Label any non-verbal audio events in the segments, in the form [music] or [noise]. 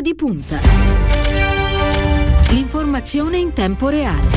Ora di punta. L'informazione in tempo reale.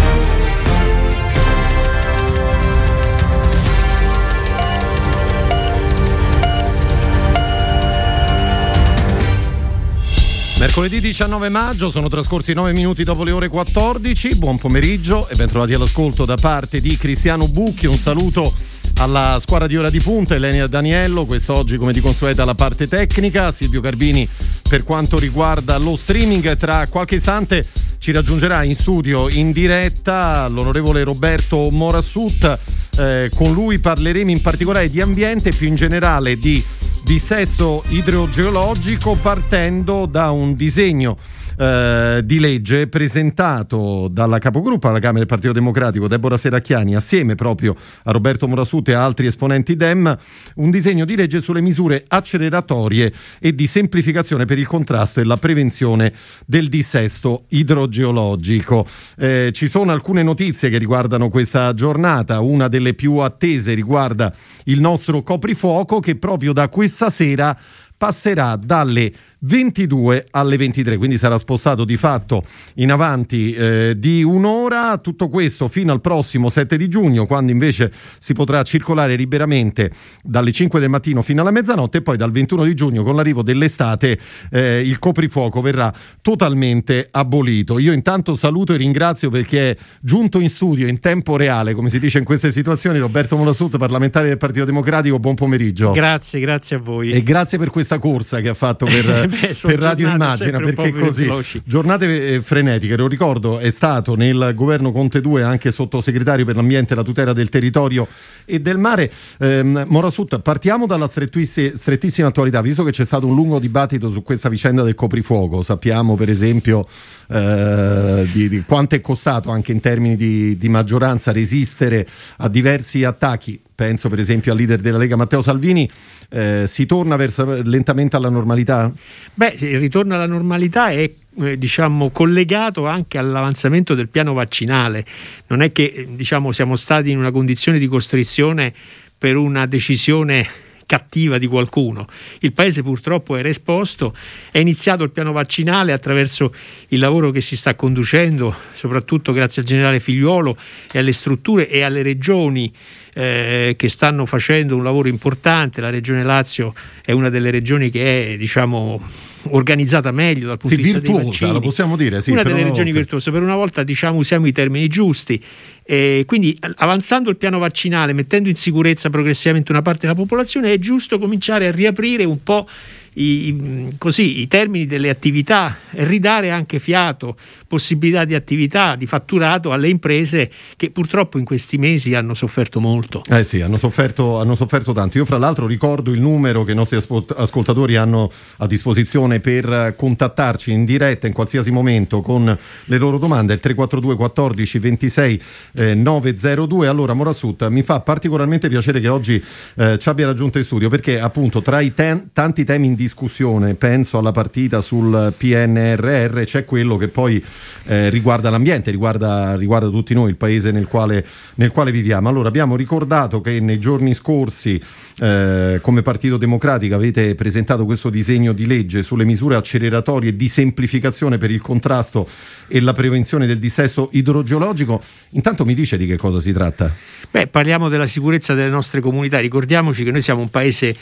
Mercoledì 19 maggio, sono trascorsi 9 minuti dopo le ore 14. Buon pomeriggio e bentrovati all'ascolto da parte di Cristiano Bucchi. Un saluto alla squadra di ora di punta, Elenia Daniello, quest'oggi come di consueta la parte tecnica, Silvio Garbini per quanto riguarda lo streaming. Tra qualche istante ci raggiungerà in studio in diretta l'onorevole Roberto Morassut. Eh, con lui parleremo in particolare di ambiente più in generale di dissesto idrogeologico partendo da un disegno eh, di legge presentato dalla capogruppo alla Camera del Partito Democratico Deborah Seracchiani assieme proprio a Roberto Morasute e altri esponenti DEM un disegno di legge sulle misure acceleratorie e di semplificazione per il contrasto e la prevenzione del dissesto idrogeologico. Eh, ci sono alcune notizie che riguardano questa giornata, una delle più attese riguarda il nostro coprifuoco che proprio da questa sera passerà dalle 22 alle 23, quindi sarà spostato di fatto in avanti eh, di un'ora, tutto questo fino al prossimo 7 di giugno, quando invece si potrà circolare liberamente dalle 5 del mattino fino alla mezzanotte e poi dal 21 di giugno con l'arrivo dell'estate eh, il coprifuoco verrà totalmente abolito. Io intanto saluto e ringrazio perché è giunto in studio in tempo reale, come si dice in queste situazioni, Roberto Molasut, parlamentare del Partito Democratico, buon pomeriggio. Grazie, grazie a voi. E grazie per questa corsa che ha fatto per [laughs] Beh, per Radio Immagina perché così. giornate eh, frenetiche lo ricordo è stato nel governo Conte 2 anche sottosegretario per l'ambiente e la tutela del territorio e del mare. Ehm, Morasut partiamo dalla strettissima attualità visto che c'è stato un lungo dibattito su questa vicenda del coprifuoco sappiamo per esempio eh, di, di, quanto è costato anche in termini di, di maggioranza resistere a diversi attacchi penso per esempio al leader della Lega Matteo Salvini, eh, si torna verso, lentamente alla normalità? Beh, il ritorno alla normalità è eh, diciamo, collegato anche all'avanzamento del piano vaccinale. Non è che diciamo, siamo stati in una condizione di costrizione per una decisione cattiva di qualcuno. Il paese purtroppo era esposto, è iniziato il piano vaccinale attraverso il lavoro che si sta conducendo, soprattutto grazie al generale Figliuolo e alle strutture e alle regioni eh, che stanno facendo un lavoro importante. La Regione Lazio è una delle regioni che è diciamo, organizzata meglio dal punto sì, di vista virtuosa, dei vaccini. lo possiamo dire, sì, una delle regioni virtuose. Per una volta diciamo, usiamo i termini giusti. Eh, quindi avanzando il piano vaccinale, mettendo in sicurezza progressivamente una parte della popolazione, è giusto cominciare a riaprire un po' i, così, i termini delle attività ridare anche fiato, possibilità di attività, di fatturato alle imprese che purtroppo in questi mesi hanno sofferto molto. Eh sì, hanno sofferto, hanno sofferto tanto. Io fra l'altro ricordo il numero che i nostri ascoltatori hanno a disposizione per contattarci in diretta in qualsiasi momento con le loro domande, il 342 14 26 eh, 902. Allora Morasut, mi fa particolarmente piacere che oggi eh, ci abbia raggiunto in studio perché appunto tra i ten- tanti temi in discussione, penso alla partita sul PNRR, c'è quello che poi eh, riguarda l'ambiente, riguarda, riguarda, tutti noi, il paese nel quale, nel quale, viviamo. Allora abbiamo ricordato che nei giorni scorsi eh, come Partito Democratico avete presentato questo disegno di legge sulle misure acceleratorie di semplificazione per il contrasto e la prevenzione del dissesto idrogeologico. Intanto mi dice di che cosa si tratta? Beh, parliamo della sicurezza delle nostre comunità. Ricordiamoci che noi siamo un paese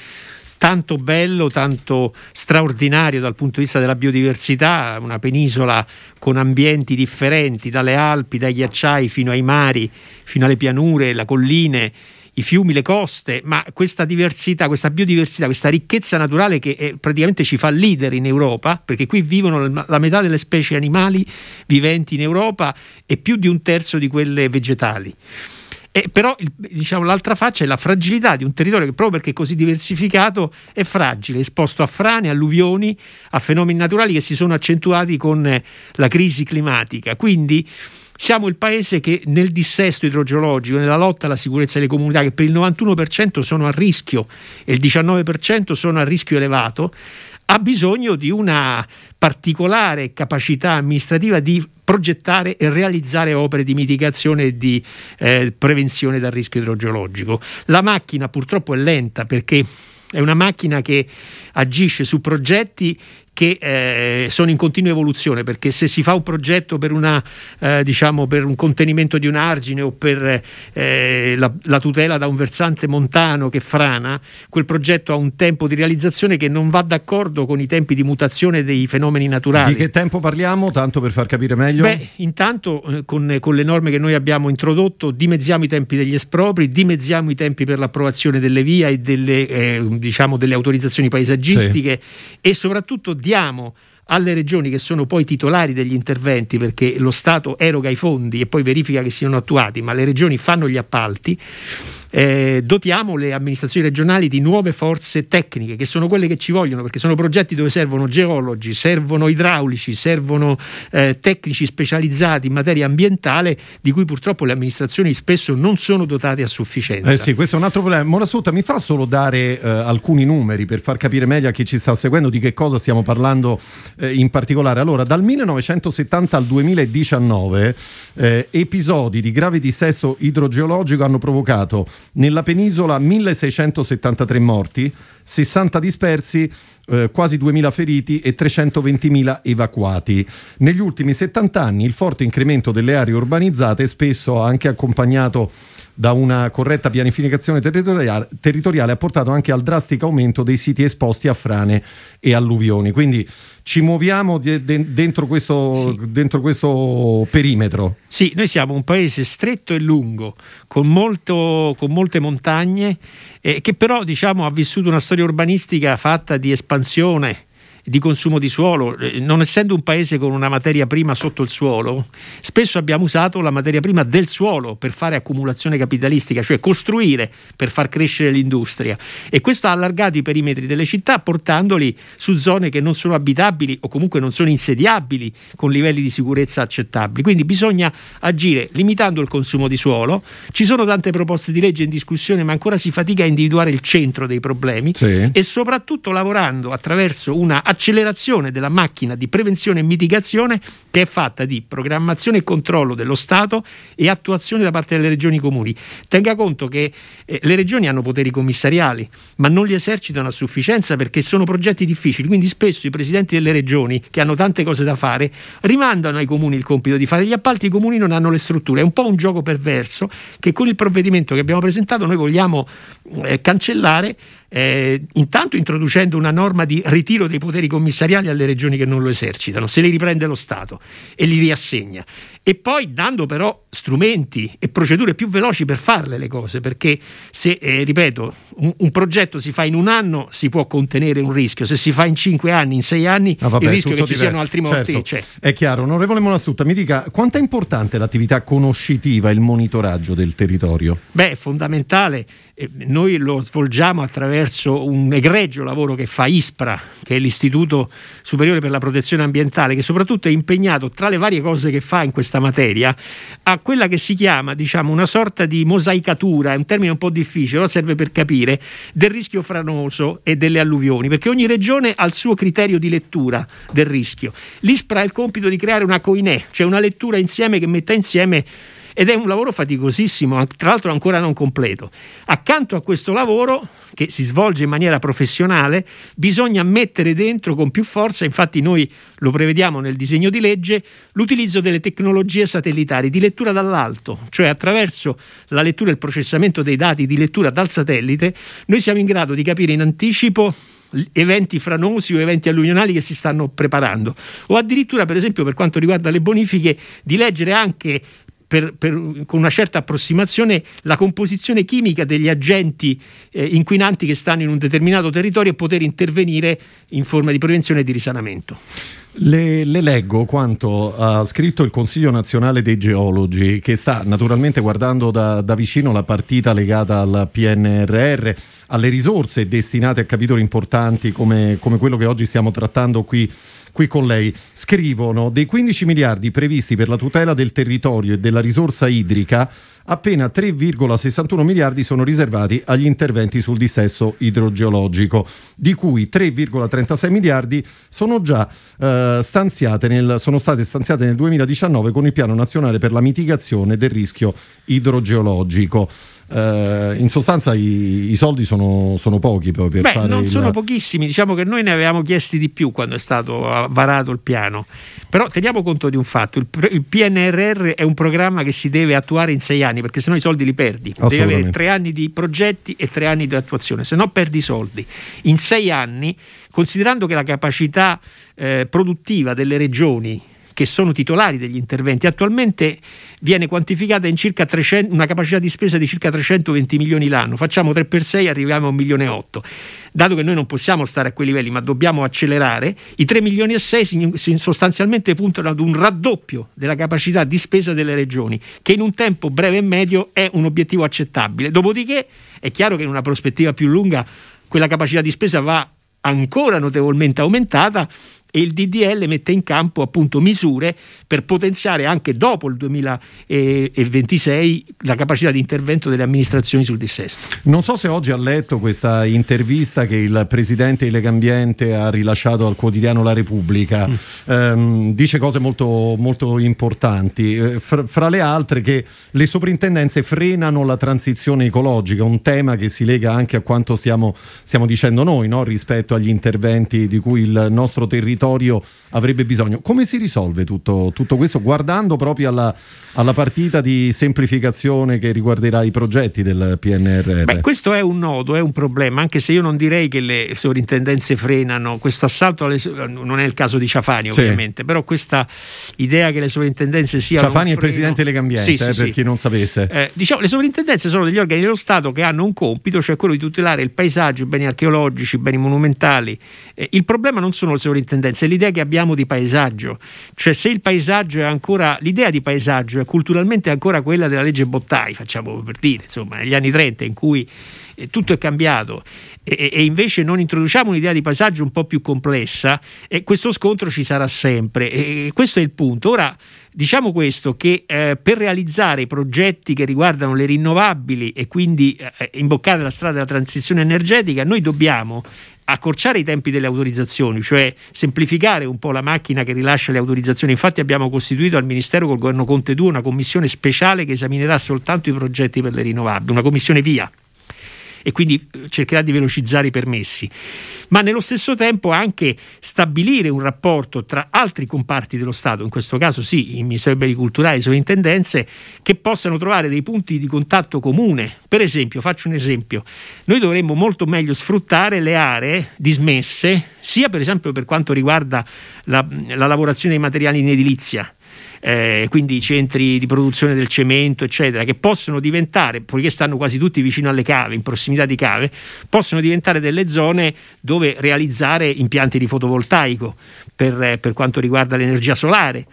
tanto bello, tanto straordinario dal punto di vista della biodiversità, una penisola con ambienti differenti, dalle Alpi, dai ghiacciai fino ai mari, fino alle pianure, le colline i fiumi, le coste, ma questa diversità, questa biodiversità, questa ricchezza naturale che è, praticamente ci fa leader in Europa, perché qui vivono la metà delle specie animali viventi in Europa e più di un terzo di quelle vegetali. E però diciamo, l'altra faccia è la fragilità di un territorio che proprio perché è così diversificato è fragile, esposto a frane, alluvioni, a fenomeni naturali che si sono accentuati con la crisi climatica. Quindi siamo il paese che nel dissesto idrogeologico, nella lotta alla sicurezza delle comunità, che per il 91% sono a rischio e il 19% sono a rischio elevato, ha bisogno di una particolare capacità amministrativa di progettare e realizzare opere di mitigazione e di eh, prevenzione dal rischio idrogeologico. La macchina purtroppo è lenta perché è una macchina che agisce su progetti che eh, sono in continua evoluzione perché se si fa un progetto per, una, eh, diciamo, per un contenimento di un argine o per eh, la, la, tutela da un versante montano che frana, quel progetto ha un tempo di realizzazione che non va d'accordo con i tempi di mutazione dei fenomeni naturali. Di che tempo parliamo, tanto per far capire meglio? Beh, intanto eh, con, con, le norme che noi abbiamo introdotto dimezziamo i tempi degli espropri, dimezziamo i tempi per l'approvazione delle vie e delle, eh, diciamo, delle autorizzazioni paesaggistiche sì. e soprattutto diamo alle regioni che sono poi titolari degli interventi perché lo Stato eroga i fondi e poi verifica che siano attuati, ma le regioni fanno gli appalti eh, dotiamo le amministrazioni regionali di nuove forze tecniche, che sono quelle che ci vogliono, perché sono progetti dove servono geologi, servono idraulici, servono eh, tecnici specializzati in materia ambientale, di cui purtroppo le amministrazioni spesso non sono dotate a sufficienza. Eh sì, questo è un altro problema. Morasutta, mi fa solo dare eh, alcuni numeri per far capire meglio a chi ci sta seguendo di che cosa stiamo parlando eh, in particolare. Allora, dal 1970 al 2019 eh, episodi di grave dissesto idrogeologico hanno provocato nella penisola 1673 morti, 60 dispersi, eh, quasi 2000 feriti e 320.000 evacuati. Negli ultimi 70 anni il forte incremento delle aree urbanizzate spesso anche accompagnato da una corretta pianificazione territoriale, territoriale ha portato anche al drastico aumento dei siti esposti a frane e alluvioni. Quindi ci muoviamo de- de- dentro, questo, sì. dentro, questo, perimetro. Sì, noi siamo un paese stretto e lungo, con, molto, con molte montagne, eh, che però diciamo, ha vissuto una storia urbanistica fatta di espansione di consumo di suolo, eh, non essendo un paese con una materia prima sotto il suolo, spesso abbiamo usato la materia prima del suolo per fare accumulazione capitalistica, cioè costruire per far crescere l'industria e questo ha allargato i perimetri delle città portandoli su zone che non sono abitabili o comunque non sono insediabili con livelli di sicurezza accettabili. Quindi bisogna agire limitando il consumo di suolo. Ci sono tante proposte di legge in discussione, ma ancora si fatica a individuare il centro dei problemi sì. e soprattutto lavorando attraverso una accelerazione della macchina di prevenzione e mitigazione che è fatta di programmazione e controllo dello Stato e attuazione da parte delle regioni comuni. Tenga conto che eh, le regioni hanno poteri commissariali, ma non li esercitano a sufficienza perché sono progetti difficili, quindi spesso i presidenti delle regioni, che hanno tante cose da fare, rimandano ai comuni il compito di fare gli appalti, i comuni non hanno le strutture. È un po' un gioco perverso che con il provvedimento che abbiamo presentato noi vogliamo eh, cancellare eh, intanto introducendo una norma di ritiro dei poteri commissariali alle regioni che non lo esercitano, se li riprende lo Stato e li riassegna e poi dando però strumenti e procedure più veloci per farle le cose, perché se, eh, ripeto, un, un, progetto si fa in un anno si può contenere un rischio, se si fa in cinque anni, in sei anni, ah, vabbè, il rischio che ci siano altri morti certo, c'è. È chiaro. Onorevole Monassuta, mi dica quanto è importante l'attività conoscitiva, il monitoraggio del territorio? Beh, è fondamentale. Eh, noi lo svolgiamo attraverso un egregio lavoro che fa ISPRA, che è l'Istituto Superiore per la Protezione Ambientale, che soprattutto è impegnato tra le varie cose che fa in questa materia a quella che si chiama diciamo, una sorta di mosaicatura, è un termine un po' difficile, però serve per capire, del rischio franoso e delle alluvioni, perché ogni regione ha il suo criterio di lettura del rischio. L'ISPRA ha il compito di creare una coinè, cioè una lettura insieme che metta insieme ed è un lavoro faticosissimo, tra l'altro ancora non completo. Accanto a questo lavoro, che si svolge in maniera professionale, bisogna mettere dentro con più forza, infatti noi lo prevediamo nel disegno di legge, l'utilizzo delle tecnologie satellitari di lettura dall'alto, cioè attraverso la lettura e il processamento dei dati di lettura dal satellite, noi siamo in grado di capire in anticipo eventi franosi o eventi alluvionali che si stanno preparando o addirittura per esempio per quanto riguarda le bonifiche di leggere anche per, per, con una certa approssimazione la composizione chimica degli agenti eh, inquinanti che stanno in un determinato territorio e poter intervenire in forma di prevenzione e di risanamento. Le, le, leggo quanto ha scritto il Consiglio nazionale dei geologi, che sta naturalmente guardando da, da vicino la partita legata al PNRR, alle risorse destinate a capitoli importanti come, come quello che oggi stiamo trattando qui qui con lei. Scrivono dei 15 miliardi previsti per la tutela del territorio e della risorsa idrica, appena 3,61 miliardi sono riservati agli interventi sul dissesto idrogeologico, di cui 3,36 miliardi sono già eh, stanziate nel, sono state stanziate nel 2019 con il Piano Nazionale per la mitigazione del rischio idrogeologico. Uh, in sostanza i, i soldi sono, sono, pochi per Beh, fare non il... sono pochissimi diciamo che noi ne avevamo chiesti di più quando è stato varato il piano. Però teniamo conto di un fatto il, il PNRR è un programma che si deve attuare in sei anni perché sennò i soldi li perdi. Devi avere tre anni di progetti e tre anni di attuazione se no perdi i soldi. In sei anni considerando che la capacità eh, produttiva delle regioni che sono titolari degli interventi, attualmente viene quantificata in circa 300, una capacità di spesa di circa 320 milioni l'anno. Facciamo 3 per 6, arriviamo a 1 milione e 8. Dato che noi non possiamo stare a quei livelli, ma dobbiamo accelerare, i 3 milioni e 6 sostanzialmente puntano ad un raddoppio della capacità di spesa delle regioni, che in un tempo breve e medio è un obiettivo accettabile. Dopodiché è chiaro che in una prospettiva più lunga quella capacità di spesa va ancora notevolmente aumentata e il DDL mette in campo appunto misure per potenziare anche dopo il 2026 la capacità di intervento delle amministrazioni sul dissesto. Non so se oggi ha letto questa intervista che il presidente di Legambiente ha rilasciato al quotidiano La Repubblica, mm. ehm, dice cose molto, molto importanti, eh, fra, fra, le altre che le soprintendenze frenano la transizione ecologica, un tema che si lega anche a quanto stiamo, stiamo dicendo noi no? rispetto agli interventi di cui il nostro territorio territorio avrebbe bisogno. Come si risolve tutto, tutto questo guardando proprio alla, alla, partita di semplificazione che riguarderà i progetti del PNRR? Beh, questo è un nodo, è un problema, anche se io non direi che le sovrintendenze frenano questo assalto, alle, non è il caso di Ciafani sì. ovviamente, però questa idea che le sovrintendenze siano... Ciafani è il presidente Legambiente, sì, eh, sì, per chi non sapesse. Eh, diciamo, le sovrintendenze sono degli organi dello Stato che hanno un compito, cioè quello di tutelare il paesaggio, i beni archeologici, i beni monumentali. Eh, il problema non sono le sovrintendenze, è l'idea che abbiamo di paesaggio, cioè se il paesaggio è ancora, l'idea di paesaggio è culturalmente ancora quella della legge Bottai, facciamo per dire, insomma, negli anni 30 in cui eh, tutto è cambiato. E, e, invece non introduciamo un'idea di paesaggio un po' più complessa e questo scontro ci sarà sempre. E questo è il punto. Ora diciamo questo che eh, per realizzare i progetti che riguardano le rinnovabili e quindi eh, imboccare la strada della transizione energetica noi dobbiamo accorciare i tempi delle autorizzazioni, cioè semplificare un po' la macchina che rilascia le autorizzazioni. Infatti abbiamo costituito al Ministero col governo Conte 2 una commissione speciale che esaminerà soltanto i progetti per le rinnovabili, una commissione via e quindi eh, cercherà di velocizzare i permessi, ma nello stesso tempo anche stabilire un rapporto tra altri comparti dello Stato, in questo caso sì, il Ministero dei Beni Culturali, le sovrintendenze, che possano trovare dei punti di contatto comune. Per esempio, faccio un esempio, noi dovremmo molto meglio sfruttare le aree dismesse, sia per esempio per quanto riguarda la, la lavorazione dei materiali in edilizia, eh, quindi i centri di produzione del cemento, eccetera, che possono diventare, poiché stanno quasi tutti vicino alle cave, in prossimità di cave, possono diventare delle zone dove realizzare impianti di fotovoltaico per, per quanto riguarda l'energia solare.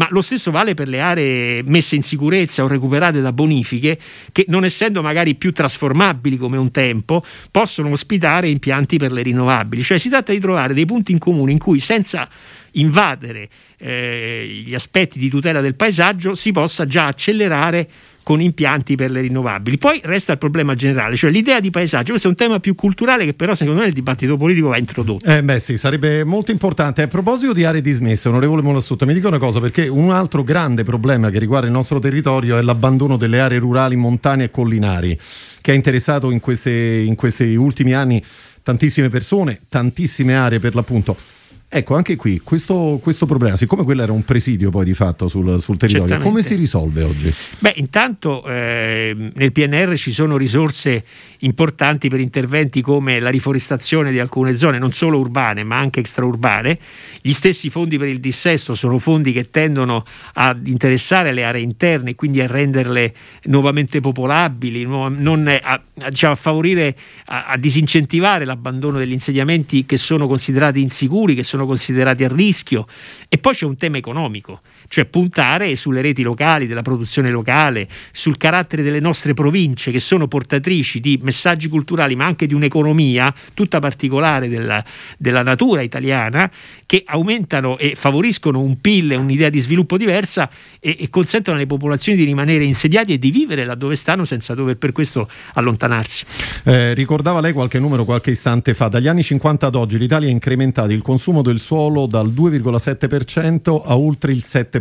Ma lo stesso vale per le aree messe in sicurezza o recuperate da bonifiche che, non essendo magari più trasformabili come un tempo, possono ospitare impianti per le rinnovabili. Cioè si tratta di trovare dei punti in comune in cui senza invadere eh, gli aspetti di tutela del paesaggio si possa già accelerare con impianti per le rinnovabili. Poi resta il problema generale, cioè l'idea di paesaggio. Questo è un tema più culturale che però secondo me nel dibattito politico va introdotto. Eh beh sì, sarebbe molto importante. A proposito di aree dismesse, onorevole Molassuto, mi dica una cosa, perché un altro grande problema che riguarda il nostro territorio è l'abbandono delle aree rurali montane e collinari, che ha interessato in, queste, in questi ultimi anni tantissime persone, tantissime aree per l'appunto. Ecco, anche qui questo, questo, problema, siccome quello era un presidio poi di fatto sul, sul territorio, Certamente. come si risolve oggi? Beh, intanto eh, nel PNR ci sono risorse importanti per interventi come la riforestazione di alcune zone, non solo urbane ma anche extraurbane. Gli stessi fondi per il dissesto sono fondi che tendono ad interessare le aree interne, quindi a renderle nuovamente popolabili, non a, a, diciamo, a favorire, a, a disincentivare l'abbandono degli insediamenti che sono considerati insicuri, che sono considerati a rischio. E poi c'è un tema economico cioè puntare sulle reti locali, della produzione locale, sul carattere delle nostre province che sono portatrici di messaggi culturali ma anche di un'economia tutta particolare della, della natura italiana che aumentano e favoriscono un PIL e un'idea di sviluppo diversa e, e, consentono alle popolazioni di rimanere insediati e di vivere laddove stanno senza dover per questo allontanarsi. Eh, ricordava lei qualche numero qualche istante fa, dagli anni 50 ad oggi l'Italia ha incrementato il consumo del suolo dal 2,7% a oltre il 7%.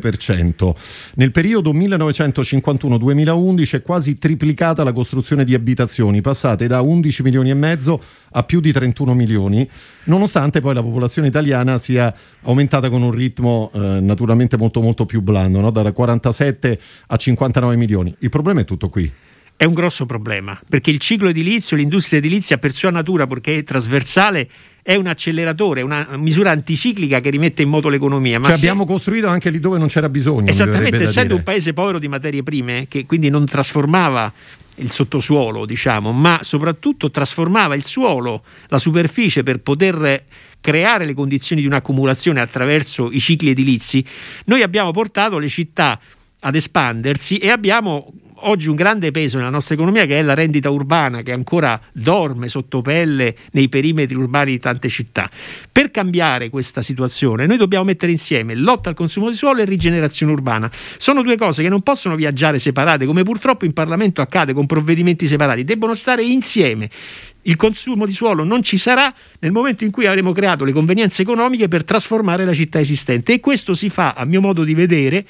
Nel periodo 1951-2011 è quasi triplicata la costruzione di abitazioni, passate da 11 milioni e mezzo a più di 31 milioni, nonostante poi la popolazione italiana sia aumentata con un ritmo eh, naturalmente molto molto più blando, no? da 47 a 59 milioni. Il problema è tutto qui è un grosso problema, perché il ciclo edilizio, l'industria edilizia per sua natura, perché è trasversale, è un acceleratore, una misura anticiclica che rimette in moto l'economia. Ma cioè se... abbiamo costruito anche lì dove non c'era bisogno. Esattamente, essendo un paese povero di materie prime, che quindi non trasformava il sottosuolo, diciamo, ma soprattutto trasformava il suolo, la superficie per poter creare le condizioni di un'accumulazione attraverso i cicli edilizi, noi abbiamo portato le città ad espandersi e abbiamo oggi un grande peso nella nostra economia che è la rendita urbana che ancora dorme sotto pelle nei perimetri urbani di tante città. Per cambiare questa situazione noi dobbiamo mettere insieme lotta al consumo di suolo e rigenerazione urbana. Sono due cose che non possono viaggiare separate come purtroppo in Parlamento accade con provvedimenti separati, debbono stare insieme. Il consumo di suolo non ci sarà nel momento in cui avremo creato le convenienze economiche per trasformare la città esistente e questo si fa, a mio modo di vedere,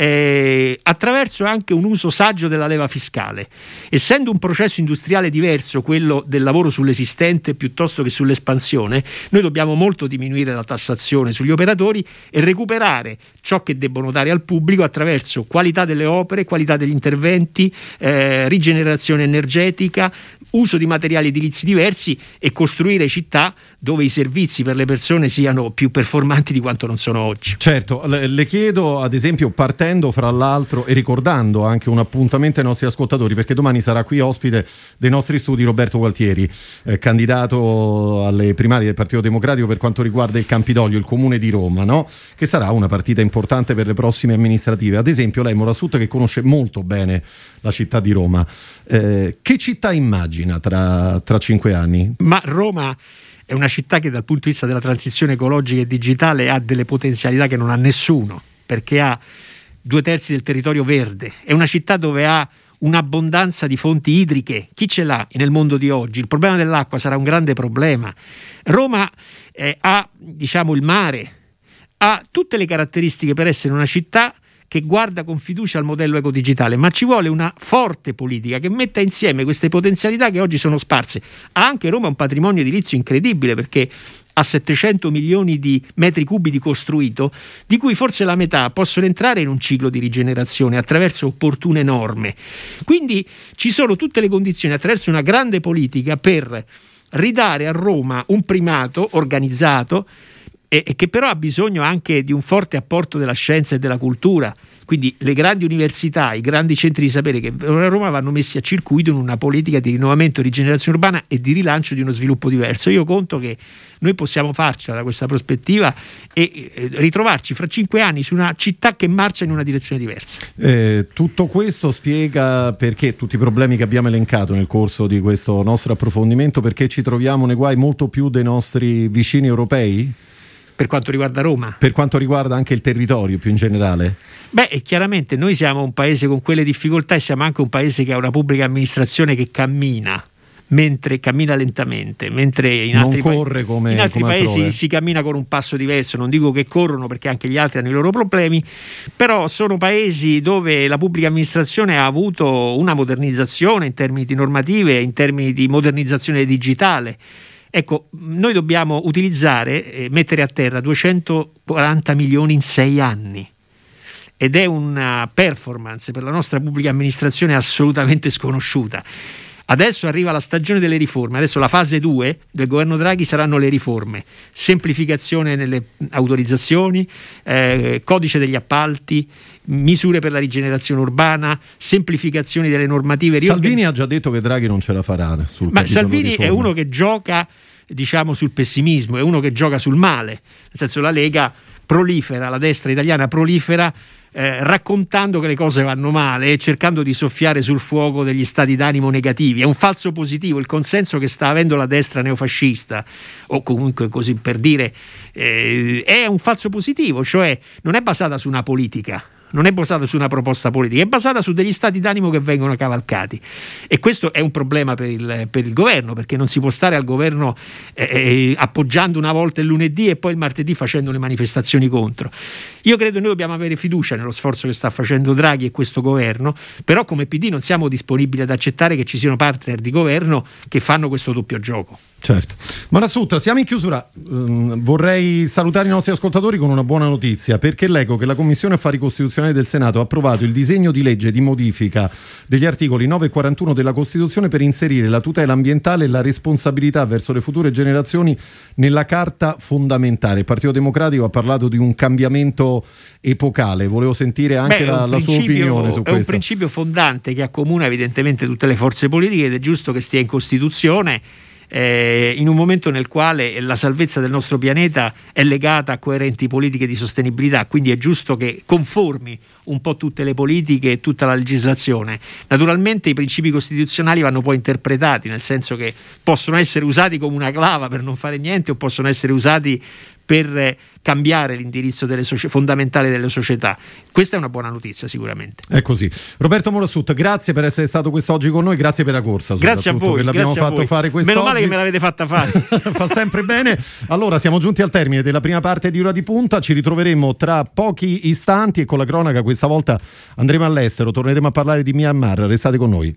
eh, attraverso anche un uso saggio della leva fiscale. Essendo un processo industriale diverso, quello del lavoro sull'esistente piuttosto che sull'espansione, noi dobbiamo molto diminuire la tassazione sugli operatori e recuperare ciò che debbono dare al pubblico attraverso qualità delle opere, qualità degli interventi, eh, rigenerazione energetica, uso di materiali edilizi diversi e costruire città dove i servizi per le persone siano più performanti di quanto non sono oggi. Certo, le chiedo ad esempio partendo fra l'altro e ricordando anche un appuntamento ai nostri ascoltatori perché domani sarà qui ospite dei nostri studi Roberto Gualtieri, eh, candidato alle primarie del Partito Democratico per quanto riguarda il Campidoglio, il comune di Roma, no? che sarà una partita importante per le prossime amministrative. Ad esempio lei Morassut che conosce molto bene la città di Roma, eh, che città immagina tra, tra cinque anni? Ma Roma è una città che dal punto di vista della transizione ecologica e digitale ha delle potenzialità che non ha nessuno, perché ha due terzi del territorio verde, è una città dove ha un'abbondanza di fonti idriche. Chi ce l'ha nel mondo di oggi? Il problema dell'acqua sarà un grande problema. Roma eh, ha diciamo, il mare, ha tutte le caratteristiche per essere una città che guarda con fiducia al modello ecodigitale, ma ci vuole una forte politica che metta insieme queste potenzialità che oggi sono sparse. Ha anche Roma un patrimonio edilizio incredibile perché ha 700 milioni di metri cubi di costruito, di cui forse la metà possono entrare in un ciclo di rigenerazione attraverso opportune norme. Quindi ci sono tutte le condizioni attraverso una grande politica per ridare a Roma un primato organizzato e, e che però ha bisogno anche di un forte apporto della scienza e della cultura. Quindi le grandi università, i grandi centri di sapere che a Roma vanno messi a circuito in una politica di rinnovamento, rigenerazione urbana e di rilancio di uno sviluppo diverso. Io conto che noi possiamo farcela da questa prospettiva e ritrovarci fra cinque anni su una città che marcia in una direzione diversa. Eh, tutto questo spiega perché tutti i problemi che abbiamo elencato nel corso di questo nostro approfondimento, perché ci troviamo nei guai molto più dei nostri vicini europei? Per quanto riguarda Roma. Per quanto riguarda anche il territorio più in generale? Beh, chiaramente noi siamo un paese con quelle difficoltà e siamo anche un paese che ha una pubblica amministrazione che cammina mentre cammina lentamente, mentre in non altri, corre come, in altri paesi altrove. si cammina con un passo diverso, non dico che corrono perché anche gli altri hanno i loro problemi, però sono paesi dove la pubblica amministrazione ha avuto una modernizzazione in termini di normative, in termini di modernizzazione digitale Ecco, noi dobbiamo utilizzare e mettere a terra 240 milioni in sei anni. Ed è una performance per la nostra pubblica amministrazione assolutamente sconosciuta. Adesso arriva la stagione delle riforme, adesso la fase 2 del governo Draghi saranno le riforme, semplificazione nelle autorizzazioni, eh, codice degli appalti, misure per la rigenerazione urbana, semplificazione delle normative. Salvini ha già detto che Draghi non ce la farà sul Ma Salvini è uno che gioca diciamo sul pessimismo, è uno che gioca sul male, nel senso la Lega prolifera, la destra italiana prolifera eh, raccontando che le cose vanno male e cercando di soffiare sul fuoco degli stati d'animo negativi. È un falso positivo il consenso che sta avendo la destra neofascista, o comunque così per dire, eh, è un falso positivo, cioè non è basata su una politica non è basata su una proposta politica, è basata su degli stati d'animo che vengono cavalcati. E questo è un problema per il, per il governo, perché non si può stare al governo eh, eh, appoggiando una volta il lunedì e poi il martedì facendo le manifestazioni contro. Io credo che noi dobbiamo avere fiducia nello sforzo che sta facendo Draghi e questo governo, però come PD non siamo disponibili ad accettare che ci siano partner di governo che fanno questo doppio gioco. Certo. Marasutta, siamo in chiusura. Um, vorrei salutare i nostri ascoltatori con una buona notizia, perché leggo che la Commissione Affari Costituzionali del Senato ha approvato il disegno di legge di modifica degli articoli 9 e 41 della Costituzione per inserire la tutela ambientale e la responsabilità verso le future generazioni nella Carta fondamentale. Il Partito Democratico ha parlato di un cambiamento epocale, volevo sentire anche Beh, la, la sua opinione su questo. È un principio fondante che accomuna evidentemente tutte le forze politiche ed è giusto che stia in Costituzione eh, in un momento nel quale la salvezza del nostro pianeta è legata a coerenti politiche di sostenibilità, quindi è giusto che conformi un po' tutte le politiche e tutta la legislazione. Naturalmente i principi costituzionali vanno poi interpretati, nel senso che possono essere usati come una clava per non fare niente o possono essere usati per cambiare l'indirizzo delle soci- fondamentale delle società. Questa è una buona notizia sicuramente. È così. Roberto Morassut, grazie per essere stato quest'oggi con noi, grazie per la corsa. Grazie a voi. Che l'abbiamo fatto fare quest'oggi. Meno male che me l'avete fatta fare. [laughs] Fa sempre bene. Allora, siamo giunti al termine della prima parte di Ora di Punta, ci ritroveremo tra pochi istanti e con la cronaca questa volta andremo all'estero, torneremo a parlare di Myanmar, restate con noi.